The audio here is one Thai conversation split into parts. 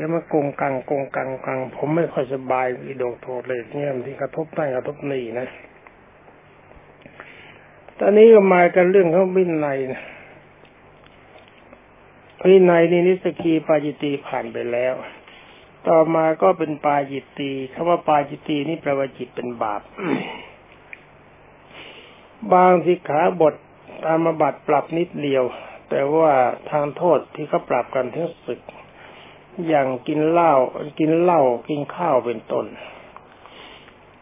สียงมันกงกังกงกังกัง ผมไม่ค่อยสบายอีดอกโทษเลยเนี่ยที่กระทบนั่นกระทบนี่นะ ตอนนี้ก็มากันเรื่องของวินัยนะวินัยนี่นิสกีปาจิตีผ่านไปแล้ว ต่อมาก็เป็นปาจิตีคำว่าปาจิตีนี่แปลว่าจิตเป็นบาป บางสิกขาบทตามบัตรปรับนิดเดียว แต่ว่าทางโทษที่เขาปรับกันทั้งศึก อย่างกินเหล้ากินเหล้ากินข้าวเป็นต้น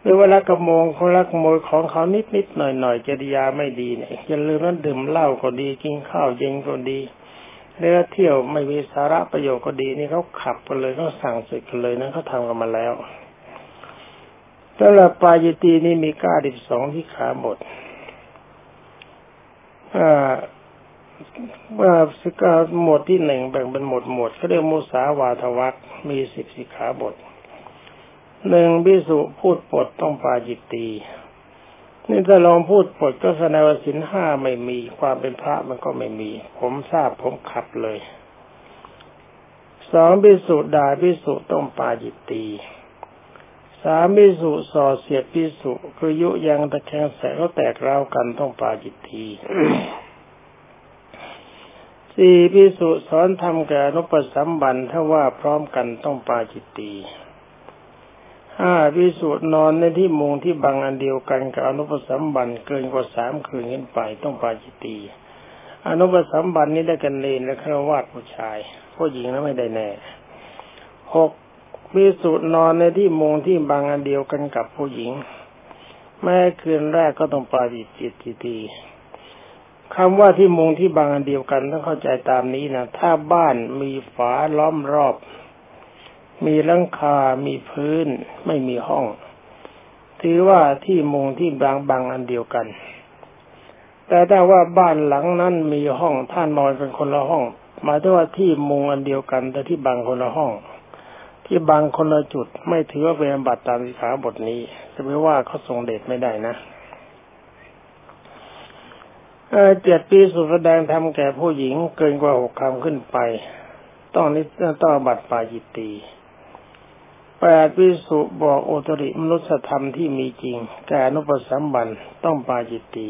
หรือว่าลักขโมงของลักขโมยของเขานิดนิดหน่อยหน่อยจริยาไม่ดีเนี่ยอย่าลืมนั้นดื่มเหล้าก็ดีกินข้าวเย็นก็ดีเรือเที่ยวไม่มีสาระประโยชน์ก็ดีนี่เขาขับกันเลยเขาสั่งศึกกันเลยนะเขาทำกันมาแล้วสำหรับปาจิตีนี่มีก้าดิบสองที่ขาบท ว่าสิกาหมวดที่หนึ่งแบ่งเป็นหมวดหมวดเขาเรียกมุสาวาทวักมีสิบสิกขาบทหนึ่งพิสุพูดปดต้องปาจิตตีนี่ถ้าลองพูดปดก็แสดงว่าสินห้าไม่มีความเป็นพระมันก็ไม่มี ผมทราบผมขับเลยสองพิสุด่าพิสุต้องปาจิตตีสามพิสุส่อเสียดพิสุคือยุยังตะแคงแสก็แตกราวกันต้องปาจิตตี สี่พิสุสอนทำแก่นุปสัมบันถ้าว่าพร้อมกันต้องปาจิตตีห้าพิสุนอนในที่มุงที่บางอันเดียวกันกับอนุปสัมบันเกินกว่าสามคืนขึ้นไปต้องปาจิตตีอนุปสัมบันนี้ได้กันเลนและครวาดผู้ชายผู้หญิงนั้นไม่ได้แน่หกพิสุนอนในที่มุงที่บางอันเดียวกันกับผู้หญิง แม้คืนแรกก็ต้องปาจิตจิตตี คำว่าที่มุงที่บางอันเดียวกันต้องเข้าใจตามนี้นะถ้าบ้านมีฝาล้อมรอบ มีหลังคา มีพื้น ไม่มีห้อง ถือว่าที่มุงที่บางบางอันเดียวกัน แต่ถ้าว่าบ้านหลังนั้นมีห้องท่านนอนเป็นคนละห้อง หมายถึงว่าที่มุงอันเดียวกัน แต่ที่บางคนละห้อง ที่บางคนละจุดไม่ถือว่าเป็นบัตรตามสิขาบทนี้จะไม่ว่าเขาทรงเดชไม่ได้นะ เจ็ดปีสุดแสดงทำแก่ผู้หญิงเกินกว่าหกคำขึ้นไป ต้องนิต้องบัตรปาจิตตีแปดวิสุบอกโอตริมนุสธรรมที่มีจริงแก่นุปสัมบันต้องปาจิตตี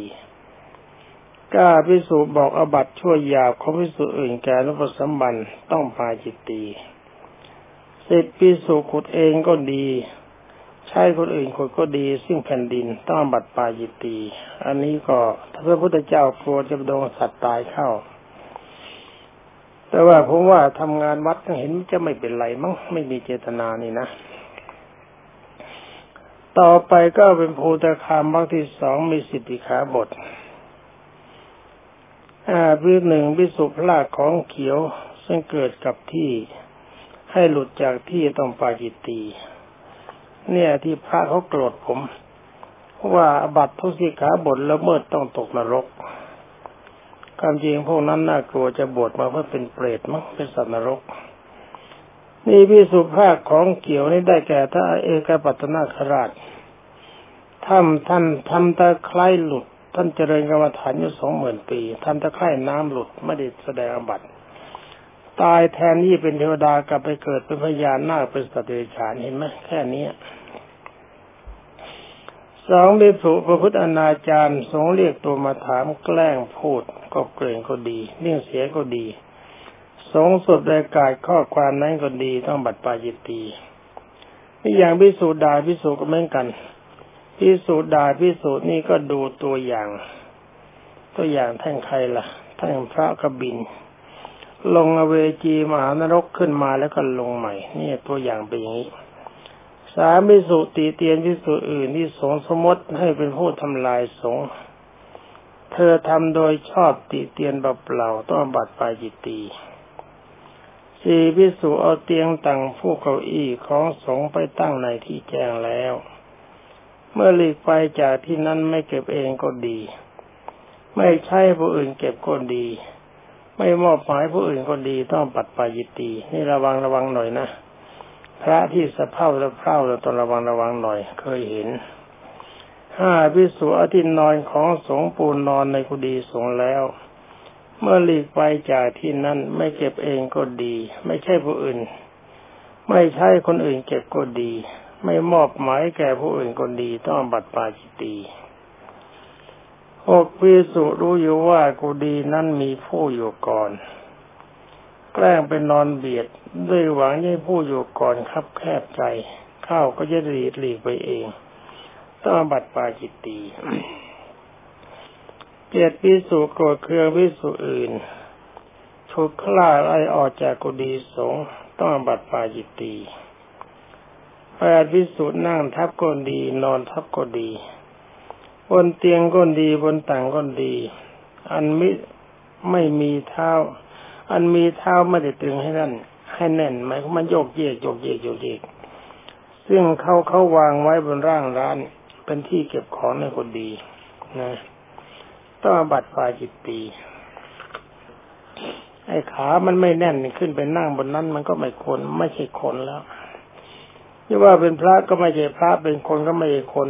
ก้าพิสุบอกอบัตช่วยยาของพิสุอื่นแก่นุปสัมบันต้องปาจิตตีสิบพิสุขุดเองก็ดี ใช้คนอื่นคนก็ดี ซึ่งแผ่นดินต้องบัตรปายิตี อันนี้ก็ถ้าพระพุทธเจ้ากลัวจะโดนสัตว์ตายเข้า แต่ว่าผมว่าทำงานวัดเห็นจะไม่เป็นไรมั้งไม่มีเจตนานี่นะ ต่อไปก็เป็นภูตคามบางที่สองมีสิทธิขาบทอ่าพิหนึ่งพิสุพลาของเขียวซึ่งเกิดกับที่ให้หลุดจากที่ต้องปาจิตตี เนี่ยที่พระเขาโกรธผม ว่าบัตรทุสิขาบทละเมิดต้องตกนรกความจริงพวกนั้นน่ากลัวจะบวชมาเพื่อเป็นเปรตมั้งเป็นสัตว์นรก นี่พิสุภาคของเกี่ยวนี่ได้แก่ถ้าเอกปัตนาคราชท่านท่านทำตะไคร้หลุด ท่านเจริญกรรมฐานอยู่สองหมื่นปีทำตะไคร้น้ำหลุดไม่ได้แสดงอบัต ตายแทนที่เป็นเทวดากลับไปเกิดเป็นพญานาคเป็นสัตว์เดรัจฉานเห็นไหมแค่นี้สองมีสุพระพุทธอนาจารย์สงเรียกตัวมาถามแกล้งพูดก็เกรงก็ดีเลี่ยงเสียก็ดี สงสุดรายกาศข้อความนั้นก็ดีต้องบัตรปาจิตตีนี่อย่างพิสูจน์ดาพิสูจน์ก็เหมือนกันพิสูจน์ดาพิสูจน์นี่ก็ดูตัวอย่าง ตัวอย่างท่านใครล่ะท่านพระกบิน ลงอเวจีมหานรกขึ้นมาแล้วก็ลงใหม่นี่ตัวอย่างเป็นอย่างนี้สามพิสุตีเตียนพิสุอื่นที่สงสมมติให้เป็นผู้ทำลายสงเธอทำโดยชอบติเตียนเปล่าต้องบัตรปาจิตตีสี่พิสุเอาเตียงตั้งผู้เก้าอี้ของสงไปตั้งในที่แจ้งแล้ว เมื่อหลีกไปจากที่นั้นไม่เก็บเองก็ดี ไม่ใช่ผู้อื่นเก็บก็ดี ไม่มอบหมายผู้อื่นก็ดีต้องปัดปายิตีนี่ระวังระวังหน่อยนะพระที่สะเพร่าสะเพร่าเราต้องระวังระวังหน่อย เคยเห็นห้าพิสุอาทินนอนของสงปูนนอนในกุฏิสงแล้ว เมื่อหลีกไปจากที่นั้นไม่เก็บเองก็ดี ไม่ใช่ผู้อื่น ไม่ใช่คนอื่นเก็บก็ดี ไม่มอบหมายแก่ผู้อื่นก็ดีต้องบัตรปาจิตี ตีหกพิสุรู้อยู่ว่ากูดีนั้นมีผู้อยู่ก่อน แกล้งไปนอนเบียดด้วยหวังให้ผู้อยู่ก่อนคับแคบใจ เข้าก็จะหลีกหลีกไปเองต้องบัตรปาจิตตีเกียรติพิสุโกรธเคืองพิสุอื่นถูกคล่าไล่ออกจากกุฏิสงฆ์ต้องบัตรปาจิตตีแปดพิสุนั่งทับก็ดี นอนทับก็ดี บนเตียงก็ดีบนต่างก็ดี อันมิไม่มีเท้า อันมีเท้าไม่ได้ตึงให้นั่นให้แน่นหมายมันโยกเยกโยกเยกโยกเยกซึ่งเขาเขาวางไว้บนร่างร้าน เป็นที่เก็บของในคนดีนะต้องบัตรปาจิตตีไอ้ขามันไม่แน่นขึ้นไปนั่งบนนั้น มันก็ไม่คนไม่ใช่คนแล้วที่ว่าเป็นพระก็ไม่ใช่พระเป็นคนก็ไม่ใช่คน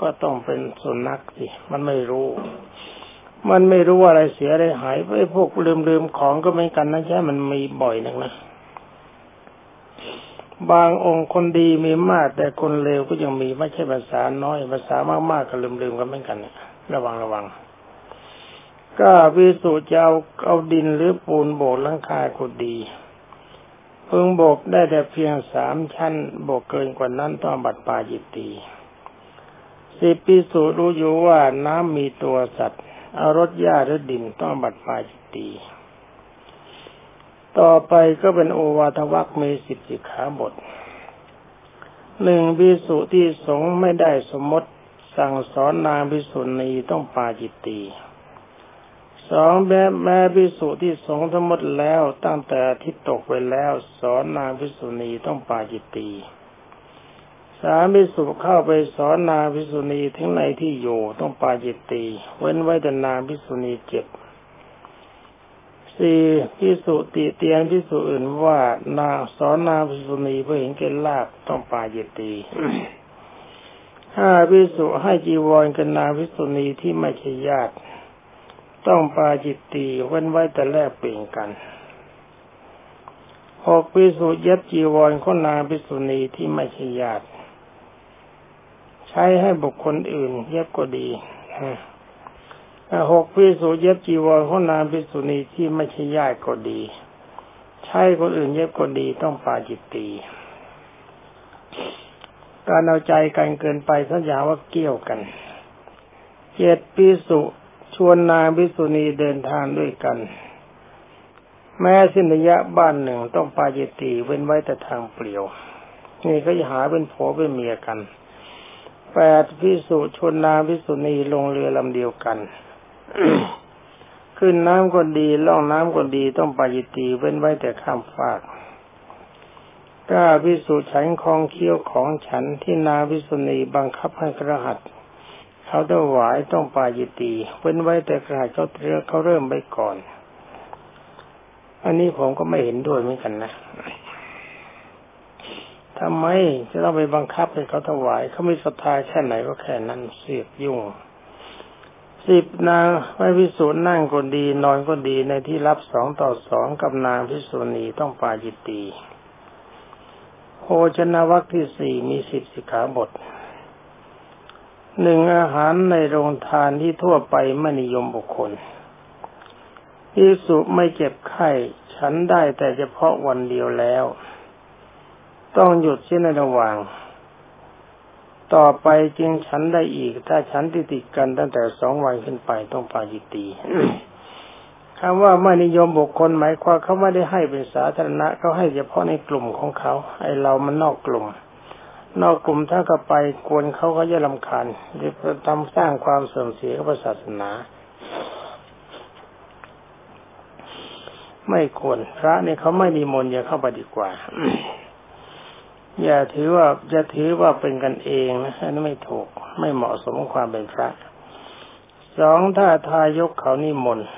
ก็ต้องเป็นสุนัขสิมันไม่รู้ มันไม่รู้ว่าอะไรเสียอะไรหายไอ้พวกลืมลืมของก็ไม่กันนะแค่มันมีบ่อยนักนะบางองค์คนดีมีมาก แต่คนเลวก็ยังมีไม่ใช่ภาษาน้อยภาษามากๆก็ลืมลืมกันเหมือนกันเนี่ยระวังระวังก็วิสุจะเอาเอาดินหรือปูนโบกหลังคาก็ดีเพิ่งโบกได้แต่เพียงสามชั้นโบกเกินกว่านั้นต้องบัดปาจิตตี สิปิสูรู้อยู่ว่าน้ำมีตัวสัตว์อารถหญ้าหรือดินต้องบัดปาจิตตีต่อไปก็เป็นโอวาทวักมีสิบสิขาบทหนึ่งพิสุที่สงไม่ได้สมมติสั่งสอนนางพิสุณีต้องปาจิตตีสองแม้แม้พิสุที่สงสมมติแล้วตั้งแต่ที่ตกไปแล้ว สอนนางพิสุณีต้องปาจิตตี สามิสุเข้าไปสอนนางพิสุณีทั้งในที่อยู่ต้องปาจิตตีเว้นไว้แต่นางพิสุณีเจ็บสี่พิสุติเตียงพิสุอื่นว่านางสอนนางพิสุณีเพื่อเห็นเกลาบต้องปาจิตตีห้าพิสุให้จีวรกันนางพิสุณีที่ไม่ใช่ญาติ ต้องปาจิตตีเว้นไว้แต่แลกเปลี่ยนกันหกพิสุยัดจีวรคนนางพิสุณีที่ไม่ใช่ญาติ ใช้ให้บุคคลอื่น เย็บก็ดีหกพิสูจเย็บจีวรของนางพิสุณีที่ไม่ใช่ญาติก็ดี ใช้คนอื่นเย็บก็ดีต้องปาจิตตีการเอาใจกันเกินไปสัญญาว่าเกี่ยวกัน เจ็ดพิสุชวนนางพิสุณีเดินทางด้วยกัน แม้สินะยะบ้านหนึ่งต้องปาจิตตีเว้นไว้แต่ทางเปลี่ยว นี่ก็จะหาเป็นผัวเป็นเมียกัน แปดพิสุชนนาพิสุณีลงเรือลำเดียวกัน ขึ้นน้ำก็ดีล่องน้ำก็ดีต้องปายิตีเว้นไว้แต่ข้ามฟากก้าพิสุฉันคองเคี้ยวของฉันที่นาพิสุณีบังคับให้กระหัตเขาถวายต้องปายิตีเว้นไว้แต่กระหัตเขาเรือเขาเริ่มไปก่อน อันนี้ผมก็ไม่เห็นด้วยเหมือนกันนะ ทำไมจะต้องไปบังคับให้เขาถวาย เขาไม่ศรัทธาแค่ไหนก็แค่นั้นเสียบยุ่งสิบนางไม่พิสูจน์นั่งก็ดี นอนก็ดีในที่รับสองต่อสองกับนางพิสูจนีต้องปาจิตตีโภชนาวัคที่สี่มีสิบสิขาบทหนึ่งอาหารในโรงทานที่ทั่วไปไม่นิยมบุคคลพิสุไม่เจ็บไข้ ฉันได้แต่เฉพาะวันเดียวแล้ว ต้องหยุดเสียในระหว่าง ต่อไปจึงฉันได้อีก ถ้าฉันติดติดกันตั้งแต่สองวันขึ้นไปต้องปาจิตตีคำว่าไม่นิยมบุคคลหมายความเขาไม่ได้ให้เป็นสาธารณะเขาให้เฉพาะในกลุ่มของเขา ไอเรามันนอกกลุ่ม นอกกลุ่มถ้าก็ไปกวนเขาเขาจะลำคาญจะทำสร้างความเสื่อมเสียกับศาสนา ไม่ควรพระเนี่ยเขาไม่นิมนต์อย่าเข้าไปดีกว่า อย่าถือว่าจะถือว่าเป็นกันเองนะอันนี้ไม่ถูกไม่เหมาะสมความเป็นพระสองถ้าทายกเขานิมนต์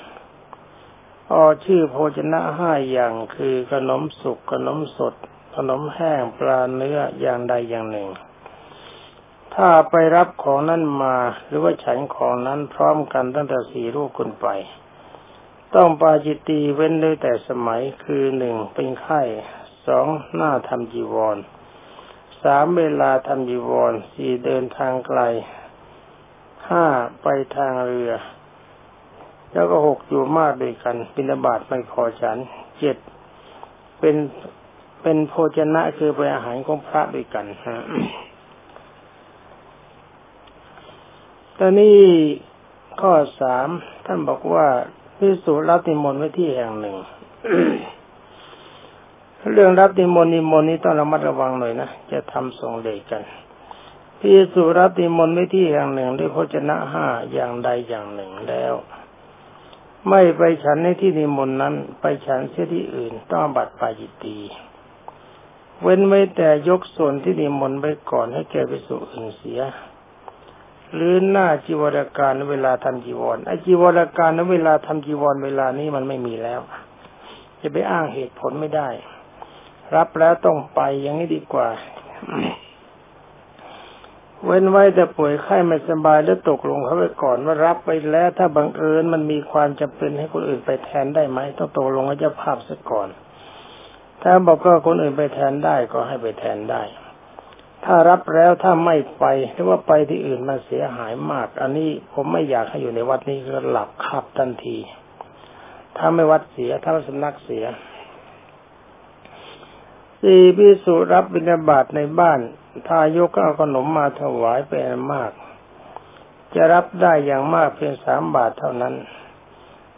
ออชื่อโภชนะห้าอย่างคือขนมสุกขนมสด ขนมแห้งปลาเนื้ออย่างใดอย่างหนึ่ง ถ้าไปรับของนั้นมาหรือว่าฉันของนั้นพร้อมกันตั้งแต่สี่รูปขึ้นไป ต้องปาจิตตีเว้นเลยแต่สมัยคือหนึ่งเป็นไข้สองหน้าทำจีวร สามเวลาทำจีวรสี่เดินทางไกลห้าไปทางเรือ แล้วก็หกอยู่มากด้วยกันบินาบาตไม่พอฉันเจ็ดเป็นเป็นโภชนะคือเป็นอาหารของพระด้วยกันฮะตอนนี้ข้อสามท่านบอกว่าพิสูจรับนิมนต์ไว้ที่แห่งหนึ่ง เรื่องรับนิมนต์นิมนต์นี้ต้องระมัดระวังหน่อยนะ จะทำส่งเดชกันพิสูจรับนิมนต์ไว้ที่แห่งหนึ่งด้วยโภชนะห้าอย่างใดอย่างหนึ่งแล้ว ไม่ไปฉันในที่นิมนต์นั้น ไปฉันเสียที่อื่นต้องบัตรปาจิตี เว้นไว้แต่ยกส่วนที่นิมนต์ไปก่อนให้แก่ไปสู่อื่นเสีย หรือหน้าจีวรการเวลาทำจีวรไอจีวรการนเวลาทำจีวรเวลานี้มันไม่มีแล้ว จะไปอ้างเหตุผลไม่ได้ รับแล้วต้องไปอย่างนี้ดีกว่า เว้นไว้แต่ป่วยไข้ไม่สบายแล้วตกลงเขาไปก่อนว่ารับไปแล้ว ถ้าบังเอิญมันมีความจำเป็นให้คนอื่นไปแทนได้ไหมต้องตกลงกับเจ้าภาพซะก่อน ถ้าบอกว่าคนอื่นไปแทนได้ก็ให้ไปแทนได้ ถ้ารับแล้วถ้าไม่ไปหรือว่าไปที่อื่นมันเสียหายมาก อันนี้ผมไม่อยากให้อยู่ในวัดนี้ก็หลับขับทันทีถ้าไม่วัดเสียถ้าสำนักเสีย สี่พิสุรับบิณฑบาตในบ้านถ้ายกเอาขนมมาถวายเป็นมาก จะรับได้อย่างมากเพียงสามบาทเท่านั้น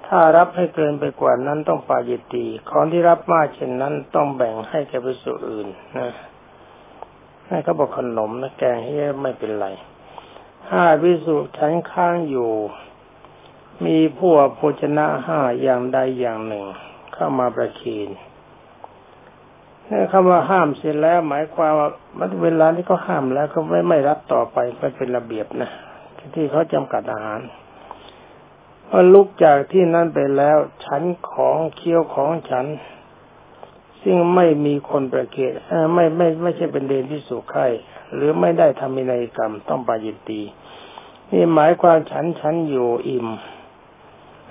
ถ้ารับให้เกินไปกว่านั้นต้องปาจิตตีของที่รับมากเช่นนั้นต้องแบ่งให้แก่พิสุอื่นนะให้เขาบอกขนมนะแกงให้ไม่เป็นไรห้าวิสุฉันข้างอยู่ มีผู้โภชนะห้าอย่างใดอย่างหนึ่ง เข้ามาประคีน คำว่าห้ามเสร็จแล้ว หมายความว่ามันเวลาที่เขาห้ามแล้วก็ไม่ไม่รับต่อไปมันเป็นระเบียบนะที่เขาจำกัดอาหารพอลุกจากที่นั่นไปแล้วฉันของเคี้ยวของฉัน ซึ่งไม่มีคนประเกตไม่ไม่ไม่ใช่เป็นเดนที่สุขไข่หรือไม่ได้ทำมินัยกรรมต้องปายิตีนี่หมายความฉันฉันอยู่อิ่ม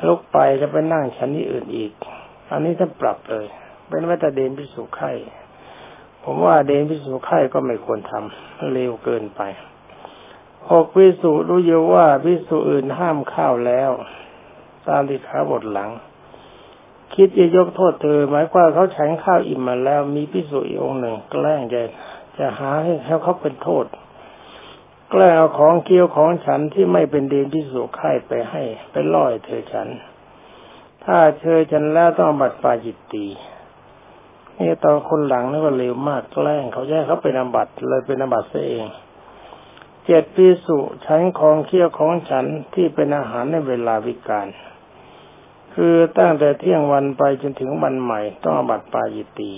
ลุกไปแล้วไปนั่งฉันที่อื่นอีก อันนี้ถ้าปรับเลย เป็นว่าแต่เดนพิสุขไข่ผมว่าเดนพิสุขไข่ก็ไม่ควรทำเร็วเกินไปหกพิสุรู้เยอะว่าพิสุอื่นห้ามข้าวแล้ว ตามที่ขาบทหลัง คิดจะยกโทษเธอ หมายความเขาฉันข้าวอิ่มมาแล้ว มีพิสุอีกองหนึ่ง แกล้งจะจะหาให้เขาเขาเป็นโทษแกล้งเอาของเคี้ยวของฉันที่ไม่เป็นเดนพิสุไข่ไปให้ ไปล่อยเธอฉัน ถ้าเธอฉันแล้วต้องบัตรปาจิตตี นี่ตอนคนหลังนี่ก็เร็วมากแกล้งเขาแย่เขาเป็นอบัตเลยเป็นอบัตซะเองเจ็ดพิสุฉันของเคี้ยวของฉันที่เป็นอาหารในเวลาวิการ คือตั้งแต่เที่ยงวันไปจนถึงวันใหม่ ต้องบัตรปายิตี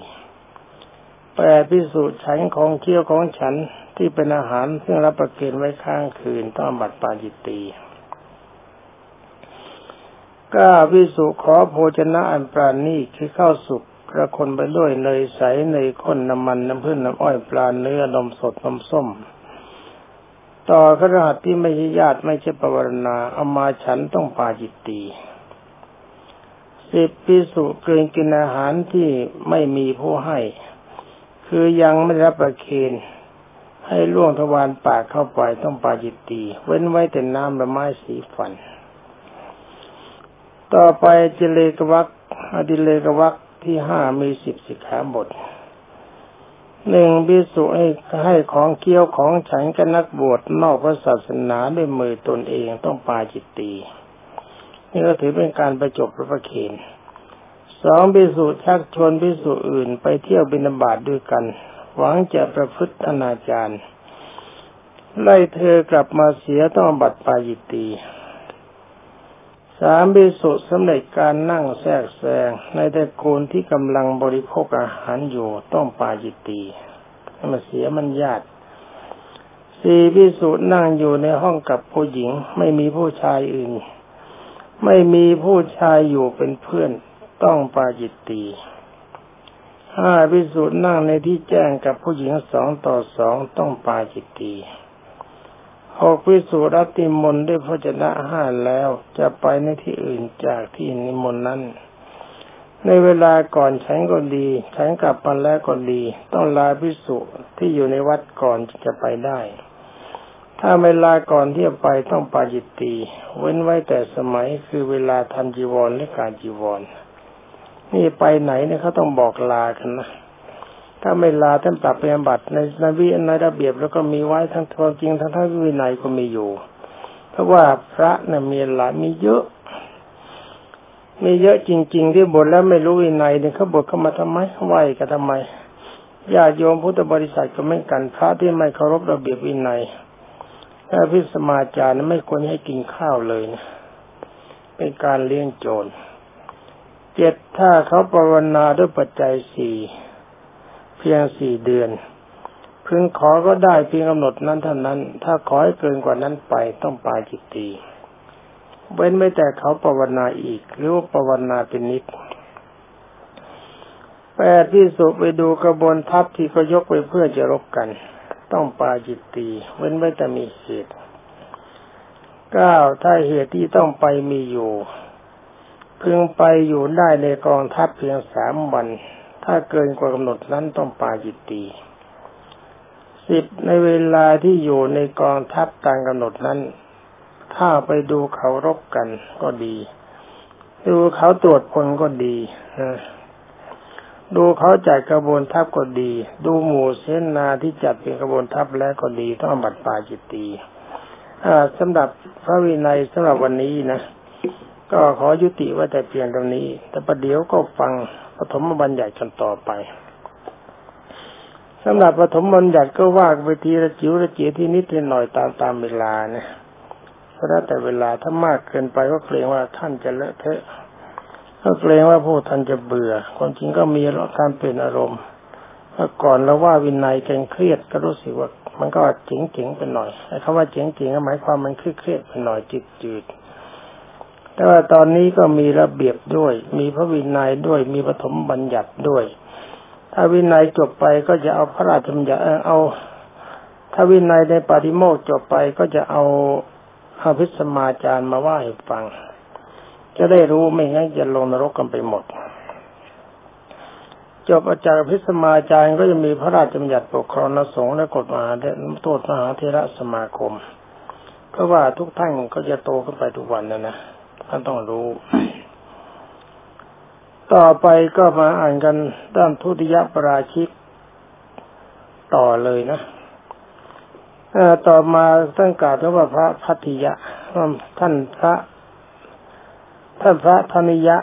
แปดพิสูจน์ฉันของเคี้ยวของฉันที่เป็นอาหารซึ่งรับประเคนไว้ข้างคืนต้องบัตรปาจิตตีก้าพิสุขอโภชนะอันปราณีคือข้าวสุก กระคนไปด้วยเนยใสเนยข้นน้ำมันน้ำพึ่งน้ำอ้อยปลาเนื้อนมสดนมส้ม ต่อขรหัสที่ไม่ใช่ญาติไม่ใช่ปวารณาเอามาฉันต้องปาจิตตีสิบพิสุเกินกินอาหารที่ไม่มีผู้ให้ คือยังไม่รับประเคนให้ล่วงทวารปากเข้าไปต้องปาจิตตีเว้นไว้แต่น้ำละไม้สีฟัน ต่อไปจิเลกวักอดิเลกวัก ที่ห้ามีสิบสิกขาบทหนึ่งพิสุให้ให้ของเกี้ยวของฉันกับนักบวชนอกพระศาสนาด้วยมือตนเองต้องปาจิตตีนี่ก็ถือเป็นการประจบพระประเคนสองพิสูจน์ชักชวนพิสูจน์อื่นไปเที่ยวบินาบาตด้วยกัน หวังจะประพฤติอนาจารไล่เธอกลับมาเสียต้องบัตรปายิตตี สามพิสุสำเร็จการนั่งแทรกแซงในแต่โกนที่กำลังบริโภคอาหารอยู่ต้องปาจิตตีมาเสียมันญาติสี่พิสุนั่งอยู่ในห้องกับผู้หญิง ไม่มีผู้ชายอื่น ไม่มีผู้ชายอยู่เป็นเพื่อนต้องปาจิตตีห้าพิสูจน์นั่งในที่แจ้งกับผู้หญิงสองต่อสองต้องปาจิตตี หกพิสูจน์รับติมนด้วยพระชนะห้าแล้วจะไปในที่อื่นจากที่นิมนต์นั้น ในเวลาก่อนฉันก็ดีฉันกลับมาแล้วก็ดี ต้องลาพิสุที่อยู่ในวัดก่อนจะไปได้ ถ้าเวลาก่อนที่จะไปต้องปาจิตตีเว้นไว้แต่สมัยคือเวลาทำจีวรและการจีวร นี่ไปไหนเนี่ยเขาต้องบอกลากันนะ ถ้าไม่ลาท่านปรับเป็นบัตรในนวิในระเบียบแล้วก็มีไว้ทั้งทวงจริงทั้งทั้งวินัยก็มีอยู่ เพราะว่าพระเนี่ยมีหลายมีเยอะ มีเยอะจริง ๆ ที่บทแล้วไม่รู้วินัยเนี่ยเขาบทเข้ามาทำไมไหวกันทำไมญาติโยมพุทธบริษัทก็ไม่กันพระที่ไม่เคารพระเบียบวินัยถ้าพิสมาจารย์ไม่ควรให้กินข้าวเลยนะเป็นการเลี้ยงโจรเจ็ดถ้าเขาภาวนาด้วยปัจจัยสี่ พียงสี่เดือน พึงขอก็ได้เพียงกำหนดนั้นเท่านั้น ถ้าขอให้เกินกว่านั้นไปต้องปาจิตตีเว้นไม่แต่เขาภาวนาอีก หรือว่าภาวนาเป็นนิดแปดที่สุไปดูกระบวนทัพที่เขายกไปเพื่อจะรบกัน ต้องปาจิตตีเว้นไม่แต่มีเหตุเก้าถ้าเหตุที่ต้องไปมีอยู่ พึงไปอยู่ได้ในกองทัพเพียงสามวัน ถ้าเกินกว่ากำหนดนั้นต้องปาจิตตีสิบในเวลาที่อยู่ในกองทัพตามกำหนดนั้น ถ้าไปดูเขารบกันก็ดี ดูเขาตรวจพลก็ดีดูเขาจัดกระบวนทัพก็ดี ดูหมู่เสนาที่จัดเป็นกระบวนทัพแล้วก็ดีต้องบัตรปาจิตตีสำหรับพระวินัยสำหรับวันนี้นะ ก็ขอยุติว่าแต่เพียงตรงนี้ แต่ประเดี๋ยวก็ฟัง ปฐมบัญญัติกันต่อไปสำหรับปฐมบัญญัติก็ว่าไปทีละจิ๋วละเจียที่นิดหน่อยตามตามเวลานะเพราะแต่เวลาถ้ามากเกินไปก็เกรงว่าท่านจะเลอะเทอะก็เกรงว่าผู้ท่านจะเบื่อความจริงก็มีการเปลี่ยนอารมณ์เมื่อก่อนเราว่าวินัยแกงเครียดก็รู้สึกว่ามันก็เจ๋งๆไปหน่อยไอ้คำว่าเจ๋งๆก็หมายความมันเครียดๆไปหน่อยจืดๆ แต่ว่าตอนนี้ก็มีระเบียบด้วย มีพระวินัยด้วย มีปฐมบัญญัติด้วย ถ้าวินัยจบไปก็จะเอาพระราชบัญญัติเอา ถ้าวินัยในปาฏิโมกจบไปก็จะเอาอาภิสมาจารย์มาว่าให้ฟัง จะได้รู้ไม่งั้นจะลงนรกกันไปหมด จบอาจารย์พิสมาจารย์ก็จะมีพระราชบัญญัติปกครองนสงฆ์และกฎหมายและโทษมหาเทระสมาคม เพราะว่าทุกท่านก็จะโตขึ้นไปทุกวันนะนะ ท่านต้องรู้ ต่อไปก็มาอ่านกันด้านทุติยปราชิกต่อเลยนะต่อมาตั้งกาศว่าพระพัทธิยะ ท่านพระ ท่านพระธนิยะ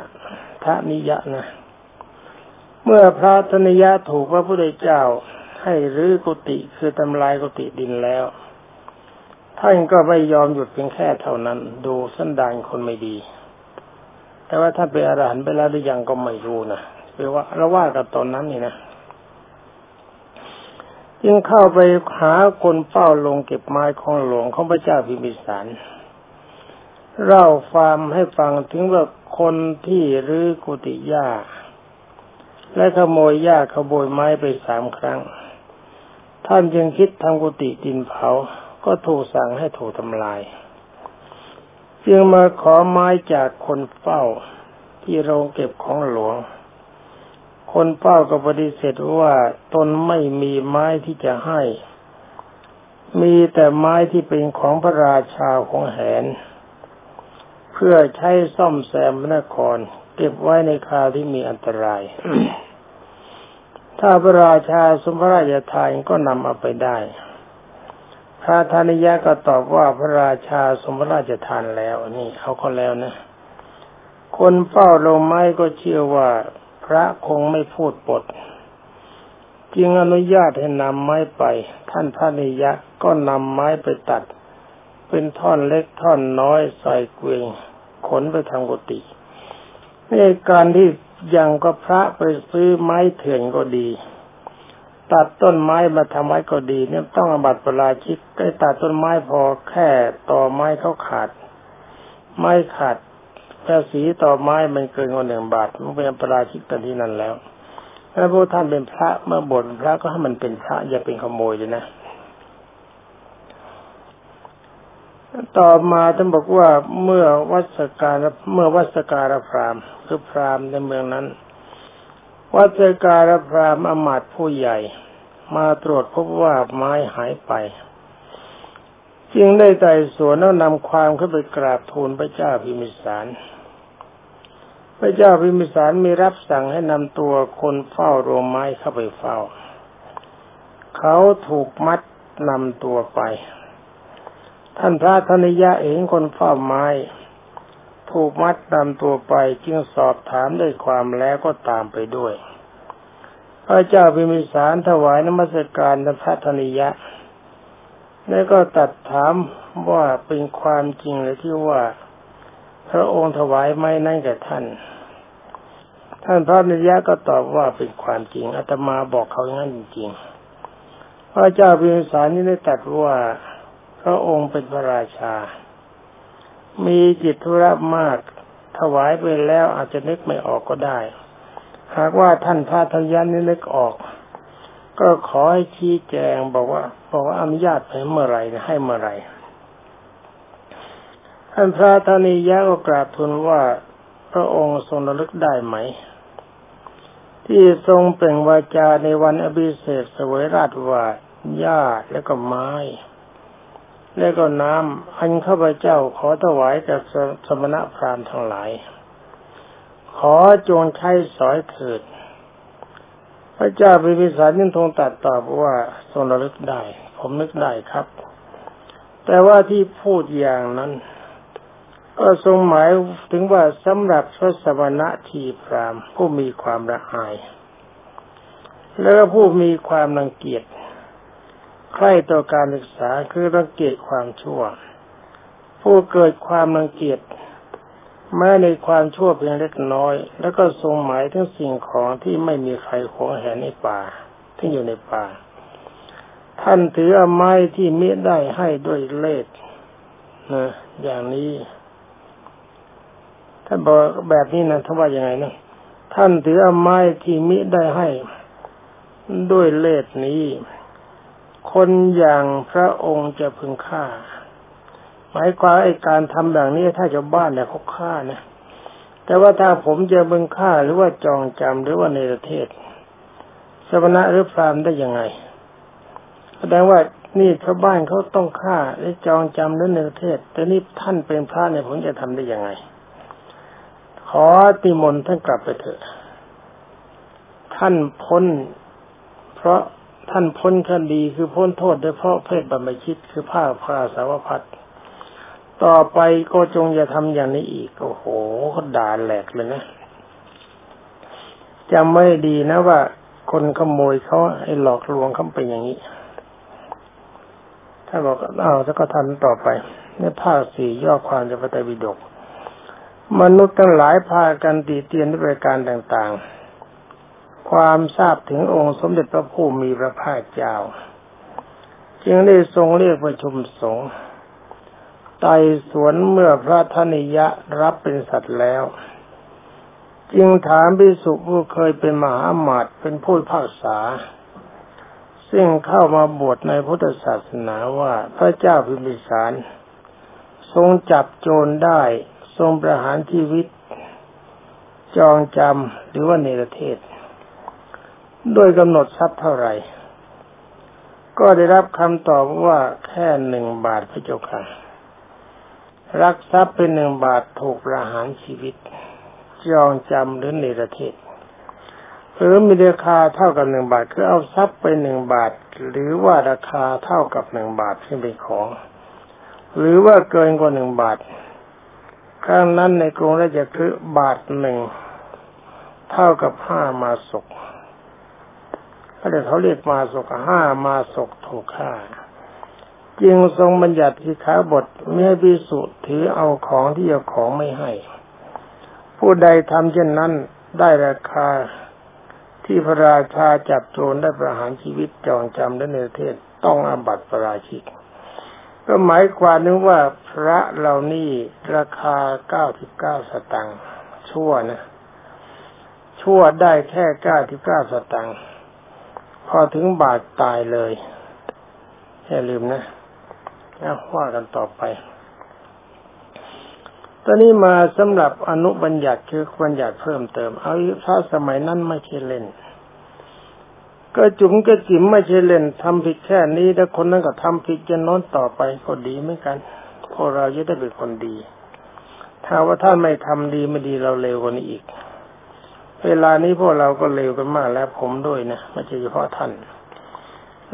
ทนิยะนะ เมื่อพระธนิยะถูกพระพุทธเจ้าให้รื้อกุฏิคือทำลายกุฏิดินแล้ว ท่านก็ไม่ยอมหยุดเพียงแค่เท่านั้น ดูสันดานคนไม่ดี แต่ว่าถ้าเป็นอรหันต์ไปแล้วหรือยังก็ไม่รู้นะแปลว่าเราว่ากับตอนนั้นนี่นะจึงเข้าไปหาคนเฝ้าลงเก็บไม้ของหลวงของพระเจ้าพิมิสารเล่าฟามให้ฟังถึงว่าคนที่รื้อกุฏิหญ้า และขโมยหญ้าขโมยไม้ไปสามครั้ง ท่านจึงคิดทำกุฏิดินเผา ก็ถูกสั่งให้ถูกทำลาย จึงมาขอไม้จากคนเฝ้าที่โรงเก็บของหลวง คนเฝ้าก็ปฏิเสธว่าตนไม่มีไม้ที่จะให้ มีแต่ไม้ที่เป็นของพระราชาของแหน เพื่อใช้ซ่อมแซมนคร เก็บไว้ในคาที่มีอันตราย ถ้าพระราชาสมพระราชทานก็นำเอาไปได้ พระธานิยะก็ตอบว่าพระราชาสมราชทานแล้วนี่เขาก็แล้วนะ คนเฝ้าลงไม้ก็เชื่อว่าพระคงไม่พูดปด จึงอนุญาตให้นำไม้ไป ท่านพระนิยะก็นำไม้ไปตัด เป็นท่อนเล็กท่อนน้อยใส่เกวียงขนไปทางกุฏิในการที่ยังก็พระไปซื้อไม้เถื่อนก็ดี ตัดต้นไม้มาทำไว้ก็ดี เนี่ยต้องอบัตรประราชิกได้ตัดต้นไม้พอแค่ต่อไม้เขาขาด ไม้ขาดภาษีต่อไม้มันเกินกว่าหนึ่งบาทมันเป็นประราชิกตันที่นั่นแล้วถ้าพวกท่านเป็นพระเมื่อบวชพระก็ให้มันเป็นพระอย่าเป็นขโมยเลยนะต่อมาท่านบอกว่าเมื่อวัสการเมื่อวัสการพรามคือพรามในเมืองนั้น วัดการพรามอมาตผู้ใหญ่ มาตรวจพบว่าไม้หายไป จึงได้ไต่สวนแล้วนำความเข้าไปกราบทูลพระเจ้าพิมิสาร พระเจ้าพิมิสารมีรับสั่งให้นำตัวคนเฝ้าโรงไม้เข้าไปเฝ้า เขาถูกมัดนำตัวไป ท่านพระธนิยะเองคนเฝ้าไม้ ถูกมัดนำตัวไปจึงสอบถามด้วยความแล้วก็ตามไปด้วย พระเจ้าพิมิสารถวายนมัสการพระธนิยะ แล้วก็ตัดถามว่าเป็นความจริงเลยที่ว่า พระองค์ถวายไม้นั่นแก่ท่าน ท่านพระนิยะก็ตอบว่าเป็นความจริงอาตมาบอกเขาอย่างนั้นจริงๆพระเจ้าพิมิสารนี้ได้ตรัสว่าพระองค์เป็นพระราชา มีจิตธุระมาก ถวายไปแล้วอาจจะนึกไม่ออกก็ได้ หากว่าท่านพระทัญญานี้นึกออก ก็ขอให้ชี้แจงบอกว่าบอกว่าอนุญาตไปเมื่อไรให้เมื่อไรท่านพระธนิยะก็กราบทูลว่าพระองค์ทรงระลึกได้ไหม ที่ทรงเปล่งวาจาในวันอภิเษกสวยราชว่าหญ้าแล้วก็ไม้ แล้วก็น้ำอันข้าพเจ้าขอถวายกับสมณพราหมณ์ทั้งหลาย ขอจงใช้สอยเถิด พระเจ้าพิพิสารนินทงตัดตอบว่าทรงระลึกได้ ผมนึกได้ครับ แต่ว่าที่พูดอย่างนั้น ก็ทรงหมายถึงว่าสำหรับพระสมณะทีพรามผู้มีความระอาย แล้วก็ผู้มีความรังเกียจ ใคร่ต่อการศึกษาคือรังเกียจความชั่ว ผู้เกิดความรังเกียจแม้ในความชั่วเพียงเล็กน้อย แล้วก็ทรงหมายถึงสิ่งของที่ไม่มีใครขวงแหนในป่า ที่อยู่ในป่า ท่านถืออไม้ที่มิได้ให้ด้วยเล่ห์นะอย่างนี้ท่านบอกแบบนี้นะท่านว่ายังไงนะท่านถือเอาไม้ที่มิได้ให้ด้วยเล่ห์นี้ คนอย่างพระองค์จะพึงฆ่า หมายความไอ้การทำแบบนี้ถ้าชาวบ้านเนี่ยเขาฆ่านะ แต่ว่าถ้าผมจะบึงฆ่าหรือว่าจองจำหรือว่าในประเทศสมณะหรือพรามได้ยังไงแสดงว่านี่ชาวบ้านเขาต้องฆ่าและจองจำหรือในประเทศ แต่นี่ท่านเป็นพระเนี่ยผมจะทำได้ยังไง ขอติมนท่านกลับไปเถอะ ท่านพ้นเพราะ ท่านพ้นคดีคือพ้นโทษโดยเพราะเพศบรรพชิตคือผ้าพาสาวพัดต่อไปก็จงอย่าทำอย่างนี้อีก โอ้โหเขาด่าแหลกเลยนะจำไม่ดีนะว่า คนขโมยเขาไอ้หลอกลวงเขาเป็นอย่างนี้ ถ้าบอกเอาแล้วก็ทำต่อไปในภาคสี่ย่อความจะพระไตรปิฎกมนุษย์ทั้งหลายพากันตีเตียนด้วยการต่างๆ ความทราบถึงองค์สมเด็จพระผู้มีพระภาคเจ้า จึงได้ทรงเรียกประชุมสงฆ์ไต่สวนเมื่อพระธนิยะรับเป็นสัตว์แล้ว จึงถามพิสุผู้เคยเป็นมหาหมาตเป็นผู้ภาษา ซึ่งเข้ามาบวชในพุทธศาสนาว่าพระเจ้าพิมพิสาร ทรงจับโจรได้ทรงประหารชีวิต จองจำหรือว่าเนรเทศ โดยกำหนดทรัพย์เท่าไหร่ ก็ได้รับคำตอบว่าแค่หนึ่งบาทพระเจ้าค่ะ รักทรัพย์เป็นหนึ่งบาทถูกประหารชีวิต จองจำหรือเนรเทศหรือมีราคาเท่ากับหนึ่งบาท คือเอาทรัพย์ไปหนึ่งบาท หรือว่าราคาเท่ากับหนึ่งบาทที่เป็นของ หรือว่าเกินกว่าหนึ่งบาทครั้งนั้นในกรุงราชคฤห์บาทหนึ่งเท่ากับห้ามาศก ก็เดี๋ยเขาเรียกมาศกห้ามาศกถูกฆ่าจึงทรงบัญญัติที่ขาบทเมื่อพิสุถือเอาของที่เจ้าของไม่ให้ ผู้ใดทำเช่นนั้นได้ราคาที่พระราชาจับโจรได้ประหารชีวิตจองจำและเนรเทศต้องอาบัติประราชิก ก็หมายความนึงว่าพระเหล่านี้ราคาเก้าสิบเก้าสตังค์ชั่วนะ ชั่วได้แค่เก้าสิบเก้าสตังค์ พอถึงบาทตายเลยอย่าลืมนะแล้วว่ากันต่อไป ตอนนี้มาสำหรับอนุบัญญัติคือบัญญัติเพิ่มเติม เอาพระสมัยนั้นไม่ใช่เล่น ก็จุ๋มก็จิ๋มไม่ใช่เล่นทำผิดแค่นี้แล้วคนนั้นก็ทำผิดจะน้นต่อไปก็ดีเหมือนกันพวกเราจะได้เป็นคนดี ถ้าว่าท่านไม่ทำดีไม่ดีเราเลวกว่านี้อีก เวลานี้พวกเราก็เลวกันมากแล้วผมด้วยนะไม่ใช่เฉพาะท่าน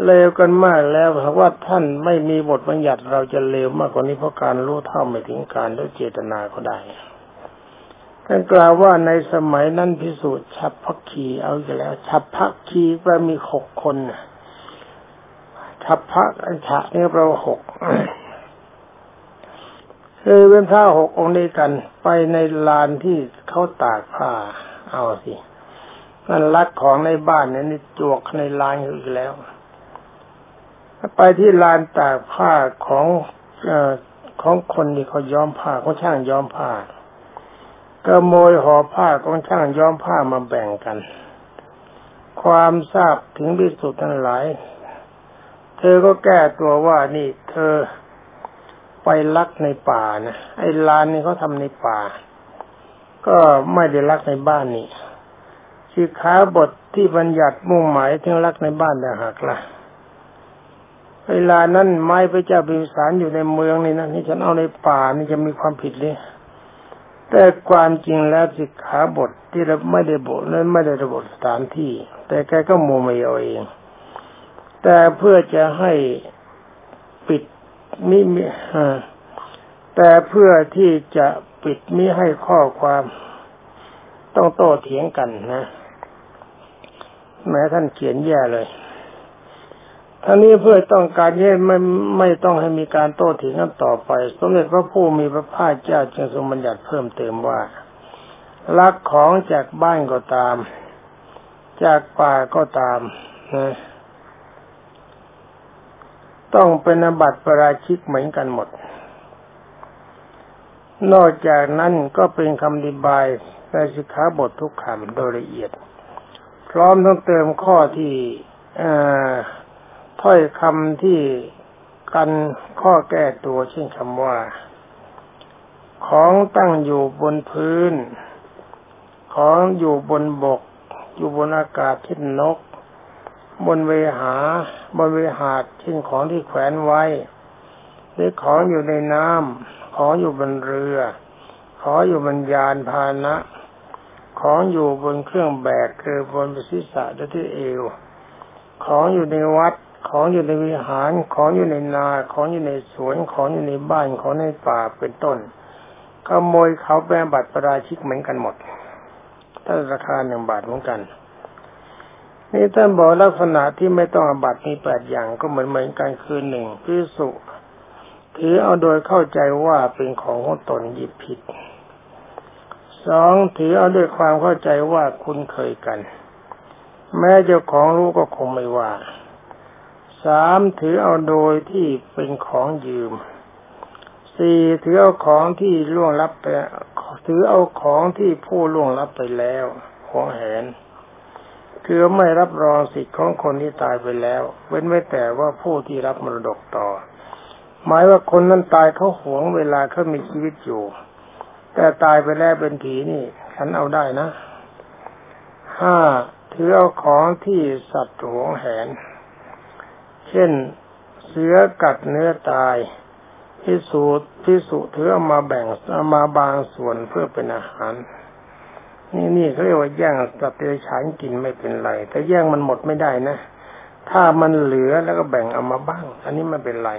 เลวกันมากแล้วหากว่าท่านไม่มีบทบัญญัติเราจะเลวมากกว่านี้เพราะการรู้เท่าไม่ถึงการด้วยเจตนาก็ได้ท่านกล่าวว่าในสมัยนั้นพิสูจน์ฉับพักคีเอาอยู่แล้วฉับพักคีก็มีหกคนฉับพักอันฉะนี่เราหกคือเป็นพระหกองค์ด้วยกัน ไปในลานที่เขาตากผ้า เอาสินั่นลักของในบ้านเนี่ยนี่จวกในลานอยู่แล้วไปที่ลานตากผ้าของอของคนที่เขาย้อมผ้าของช่างย้อมผ้า ก็โมยห่อผ้าของช่างย้อมผ้ามาแบ่งกัน ความทราบถึงที่สุดทั้งหลาย เธอก็แก้ตัวว่านี่เธอไปลักในป่านะไอ้ลานนี่เขาทาในป่า ก็ไม่ได้ลักในบ้านนี่สิขาบทที่บัญญัติมุ่งหมายถึงลักในบ้านแต่หักละ่ะเวลานั้นไม้พระเจ้าพิมสารอยู่ในเมืองนี่นะนี่ฉันเอาในป่านี่จะมีความผิดเลยแต่ความจริงแล้วสิกขาบทที่เราไม่ได้บทนั้นไม่ได้ระบบสถานที่ แต่แกก็โมไม่เอาเอง แต่เพื่อจะให้ปิดมิมิแต่เพื่อที่จะ ปิดมิให้ข้อความต้องโต้เถียงกันนะแม้ท่านเขียนแย่เลยทั้งนี้เพื่อต้องการให้ไม่ไม่ต้องให้มีการโต้เถียงกันต่อไป สมเด็จพระผู้มีพระภาคเจ้าจึงทรงบัญญัติเพิ่มเติมว่าลักของจากบ้านก็ตาม จากป่าก็ตามนะต้องเป็นอบัติประราชิกเหมือนกันหมด นอกจากนั้นก็เป็นคำอธิบายในสิกขาบททุกคำโดยละเอียด พร้อมต้องเติมข้อที่ถ้อยคำที่กันข้อแก้ตัวเช่นคำว่า ของตั้งอยู่บนพื้น ของอยู่บนบก อยู่บนอากาศเช่นนก บนเวหา บนเวหาเช่นของที่แขวนไว้ หรือของอยู่ในน้ำของอยู่บนเรือ ของอยู่บนยานพาหนะ ของอยู่บนเครื่องแบกคือบนศีรษะและที่เอว ของอยู่ในวัด ของอยู่ในวิหาร ของอยู่ในนา ของอยู่ในสวน ของอยู่ในบ้าน ของในป่าเป็นต้นขโมยเขาแปลบัตรประราชิกเหมือนกันหมด ถ้าราคาหนึ่งบาทเหมือนกัน นี่ท่านบอกลักษณะที่ไม่ต้องอบัตมีแปดอย่างก็เหมือนเหมือนกันคือหนึ่งพิสุ ถือเอาโดยเข้าใจว่าเป็นของของตนหยิบผิดสองถือเอาด้วยความเข้าใจว่าคุ้นเคยกัน แม้เจ้าของรู้ก็คงไม่ว่าสามถือเอาโดยที่เป็นของยืมสี่ถือเอาของที่ล่วงลับไปถือเอาของที่ผู้ล่วงลับไปแล้วของแหนคือไม่รับรองสิทธิ์ของคนที่ตายไปแล้ว เว้นไว้แต่ว่าผู้ที่รับมรดกต่อ หมายว่าคนนั้นตายเขาหวงเวลาเขามีชีวิตอยู่ แต่ตายไปแล้วเป็นผีนี่ ฉันเอาได้นะห้าถือเอาของที่สัตว์หวงแหน เช่นเสือกัดเนื้อตายพิสูจน์พิสูจน์ถือเอามาแบ่งเอามาบางส่วนเพื่อเป็นอาหารนี่นี่เขาเรียกว่าแย่งสัตว์เดรัจฉานกินไม่เป็นไร แต่แย่งมันหมดไม่ได้นะ ถ้ามันเหลือแล้วก็แบ่งเอามาบ้าง อันนี้ไม่เป็นไร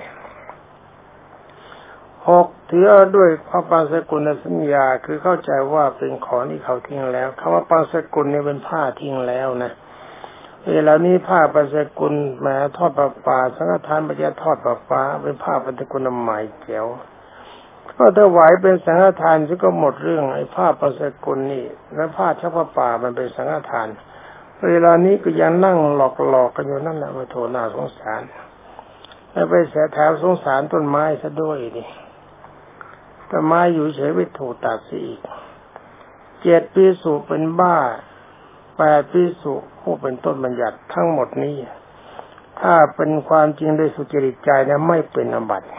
หกถือด้วยพระปาสกุลสัญญาคือเข้าใจว่าเป็นของที่เขาทิ้งแล้วคำว่าปาสกุลเนี่ยเป็นผ้าทิ้งแล้วนะเวลานี้ผ้าปัสกุลแหมทอดปลาปลาสังฆทานปัจจัยทอดปลาปลาเป็นผ้าปัสกุลใหม่เจ๋วก็ถวายเป็นสังฆทานซึ่ก็หมดเรื่องไอ้ผ้าปัสกุลนี่และผ้าชักป่ามันเป็นสังฆทาน เวลานี้ก็ยังนั่งหลอกหลอกกันอยู่นั่นแหละมาโถนาสงสารแล้วไปเสียแถวสงสารต้นไม้ซะด้วยดิ ต้นไม้อยู่เฉยไปถูกตัดสิอีกเจ็ดปีสูบเป็นบ้าแปดพิสุผู้เป็นต้นบัญญัติทั้งหมดนี้ ถ้าเป็นความจริงโดยสุจริตใจนะไม่เป็นอบัติ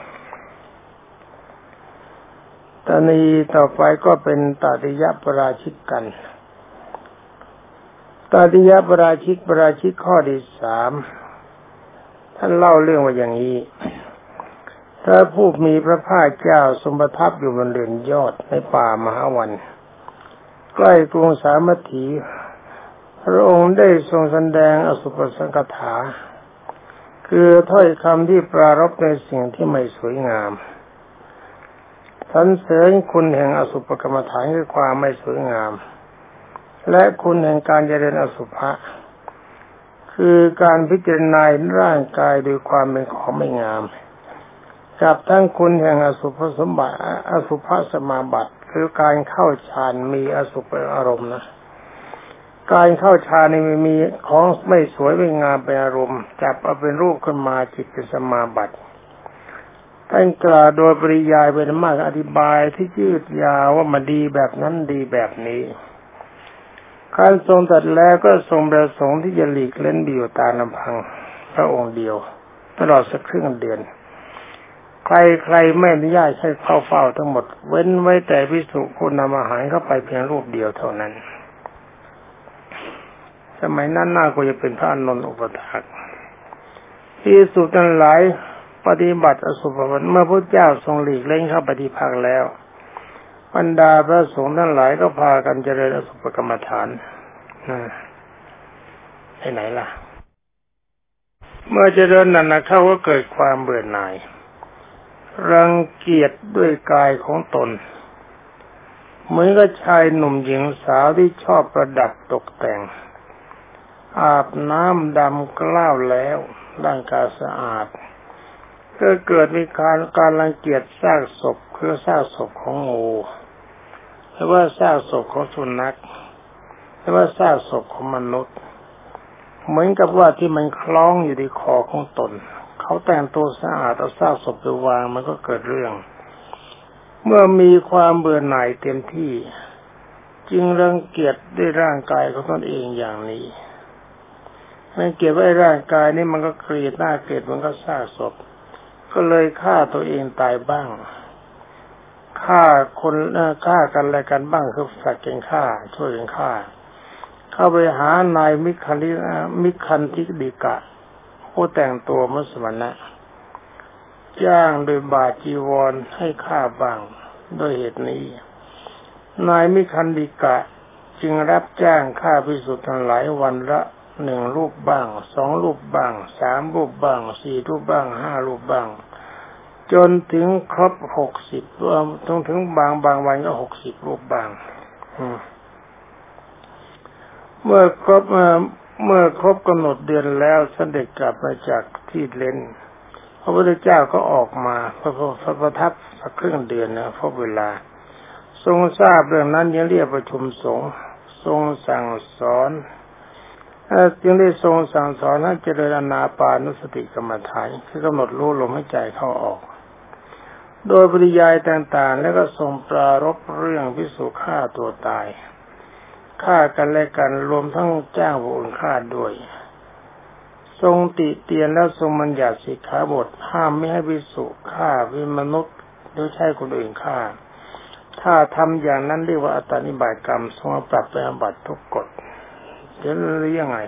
ตอนนี้ต่อไปก็เป็นตติยะปราชิกกันตาติยะปราชิกปราชิกข้อที่สามท่านเล่าเรื่องว่าอย่างนี้ ถ้าผู้มีพระภาคเจ้าสมบัติอยู่บนเรือนยอดในป่ามหาวัน ใกล้กรุงสามัคคีพระองค์ได้ทรงแสดงอสุปสังกถา คือถ้อยคำที่ปรารบในสิ่งที่ไม่สวยงามสันเสริญคุณแห่งอสุปกรรมฐานคือความไม่สวยงาม และคุณแห่งการเจริญอสุภะคือการพิจารณาร่างกายโดยความเป็นของไม่งาม กับทั้งคุณแห่งอสุภสมบัติ อสุภสมาบัติ คือการเข้าฌานมีอสุภอารมณ์นะการเข้าฌานนี่มีของไม่สวยไม่งามเป็นอารมณ์จับเอาเป็นรูปขึ้นมาจิตเป็นสมาบัติท่านกล่าวโดยปริยายเป็นมากอธิบายที่ยืดยาวว่ามันดีแบบนั้นดีแบบนี้การทรงตัดแล้วก็ทรงประสงค์ที่จะหลีกเล่นบิวตาลำพัง พระองค์เดียว ตลอดสักครึ่งเดือน ใครใครไม่อนุญาตให้เข้าเฝ้าทั้งหมด เว้นไว้แต่พิสุคุณนำอาหารเข้าไปเพียงรูปเดียวเท่านั้น สมัยนั้นน่าก็จะเป็นพระอนนท์อุปถากพิสุทั้งหลายปฏิบัติอสุภวันเมื่อพระเจ้าทรงหลีกเล่นเข้าปฏิภาคแล้วบรรดาพระสงฆ์ทั้งหลายก็พากันเจริญอสุภกรรมฐานไปไหนล่ะ เมื่อเจริญนั่นนะเข้าก็เกิดความเบื่อหน่าย รังเกียจด้วยกายของตน เหมือนกับชายหนุ่มหญิงสาวที่ชอบประดับตกแต่ง อาบน้ำดำกล้าวแล้วร่างกายสะอาดก็เกิดมีการการรังเกียจซากศพคือซากศพของงูหรือว่าซากศพของสุนัขหรือว่าซากศพของมนุษย์ เหมือนกับว่าที่มันคล้องอยู่ที่คอของตน เขาแต่งตัวสะอาดเอาซากศพไปวางมันก็เกิดเรื่อง เมื่อมีความเบื่อหน่ายเต็มที่ จึงรังเกียจด้วยร่างกายของตนเองอย่างนี้รังเกียจว่าร่างกายนี่มันก็เกลียดหน้าเกลียดมันก็ซากศพ ก็เลยฆ่าตัวเองตายบ้างฆ่าคนฆ่ากันอะไรกันบ้างคือสัตว์เก่งฆ่า ช่วยกันฆ่า เข้าไปหานายมิคันทิมิคันทิดิกะ ผู้แต่งตัวมุสมนะจ้างโดยบาจีวรให้ฆ่าบ้างโดยเหตุนี้ นายมิคันดิกะจึงรับจ้างฆ่าพิสุทธิ์ทั้งหลายวันละหนึ่งรูปบ้างสองรูปบ้างสามรูปบ้างสี่รูปบ้างห้ารูปบ้าง จนถึงครบหกสิบรวมต้องถึงบางบางวันก็หกสิบรูปบ้างเมื่อครบ เมื่อครบกำหนดเดือนแล้วเสด็จกลับมาจากที่เลนพระพุทธเจ้าก็ออกมาพระพระประทับสักครึ่งเดือนนะพบเวลา ทรงทราบเรื่องนั้นยังเรียกประชุมสงฆ์ทรงสั่งสอนจึงได้ทรงสั่งสอนให้เจริญอนาปานุสติกรรมฐานคือกำหนดรู้ลมหายใจเข้าออก โดยปริยายต่างๆ แล้วก็ทรงปรารบเรื่องพิสุฆ่าตัวตาย ฆ่ากันและกันรวมทั้งจ้างผู้อื่นฆ่าด้วย ทรงติเตียนแล้วทรงบัญญัติสิกขาบทห้ามไม่ให้พิสุฆ่าวิมนุษย์โดยใช้คนอื่นฆ่า ถ้าทำอย่างนั้นเรียกว่าอัตานิบายกรรมทรงปรับไปอบัตทุกกฎเดี๋ยวหรือยังไง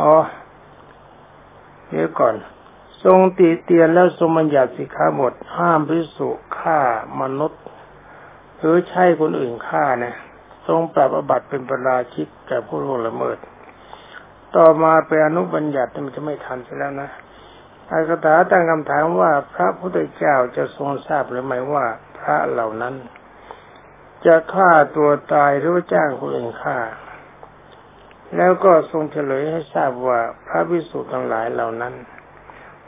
อ๋อเดี๋ยวก่อน ทรงตีเตียนแล้วทรงบัญญัติสิกขาบทห้ามพิสุฆ่ามนุษย์ หรือใช่คนอื่นฆ่านะ ทรงปรับอบัติเป็นประราชิกแก่ผู้ร่วงละเมิด ต่อมาเป็นอนุบัญญัติมันจะไม่ทันซะแล้วนะอาคาถาตั้งคำถามว่าพระพุทธเจ้าจะทรงทราบหรือไม่ว่าพระเหล่านั้น จะฆ่าตัวตายหรือว่าจ้างคนอื่นฆ่า แล้วก็ทรงเฉลยให้ทราบว่าพระวิสุทธ์ทั้งหลายเหล่านั้น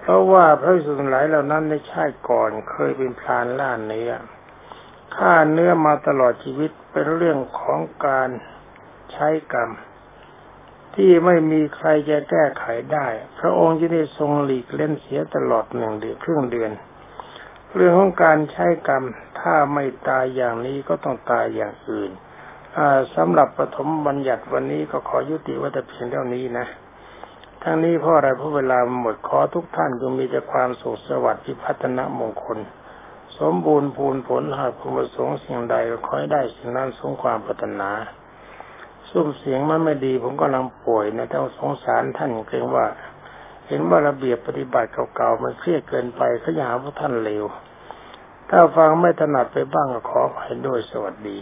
เพราะว่าพระวิสุทธ์ทั้งหลายเหล่านั้นในชาติก่อนเคยเป็นพรานล่าเนื้อ ฆ่าเนื้อมาตลอดชีวิตเป็นเรื่องของการใช้กรรม ที่ไม่มีใครจะแก้ไขได้ พระองค์จะได้ทรงหลีกเล่นเสียตลอดหนึ่งเดือนครึ่งเดือน เรื่องของการใช้กรรม ถ้าไม่ตายอย่างนี้ก็ต้องตายอย่างอื่นสำหรับปฐมบัญญัติวันนี้ก็ขอยุติไว้แต่เพียงเท่านี้นะทั้งนี้เพราะอะไรเพราะเวลาหมดขอทุกท่านจงมีแต่ความสุขสวัสดิ์พิพัฒนมงคล สมบูรณ์พูนผลหากคุณประสงค์สิ่งใดก็ขอให้ได้สิ่งนั้นสงความปรารถนาซุ้มเสียงมันไม่ดีผมกำลังป่วยนะต้องสงสารท่านเกรงว่า เห็นว่าระเบียบปฏิบัติเก่าๆมันเครียดเกินไปขยาว่าท่านเลวถ้าฟังไม่ถนัดไปบ้างก็ขออภัยด้วยสวัสดี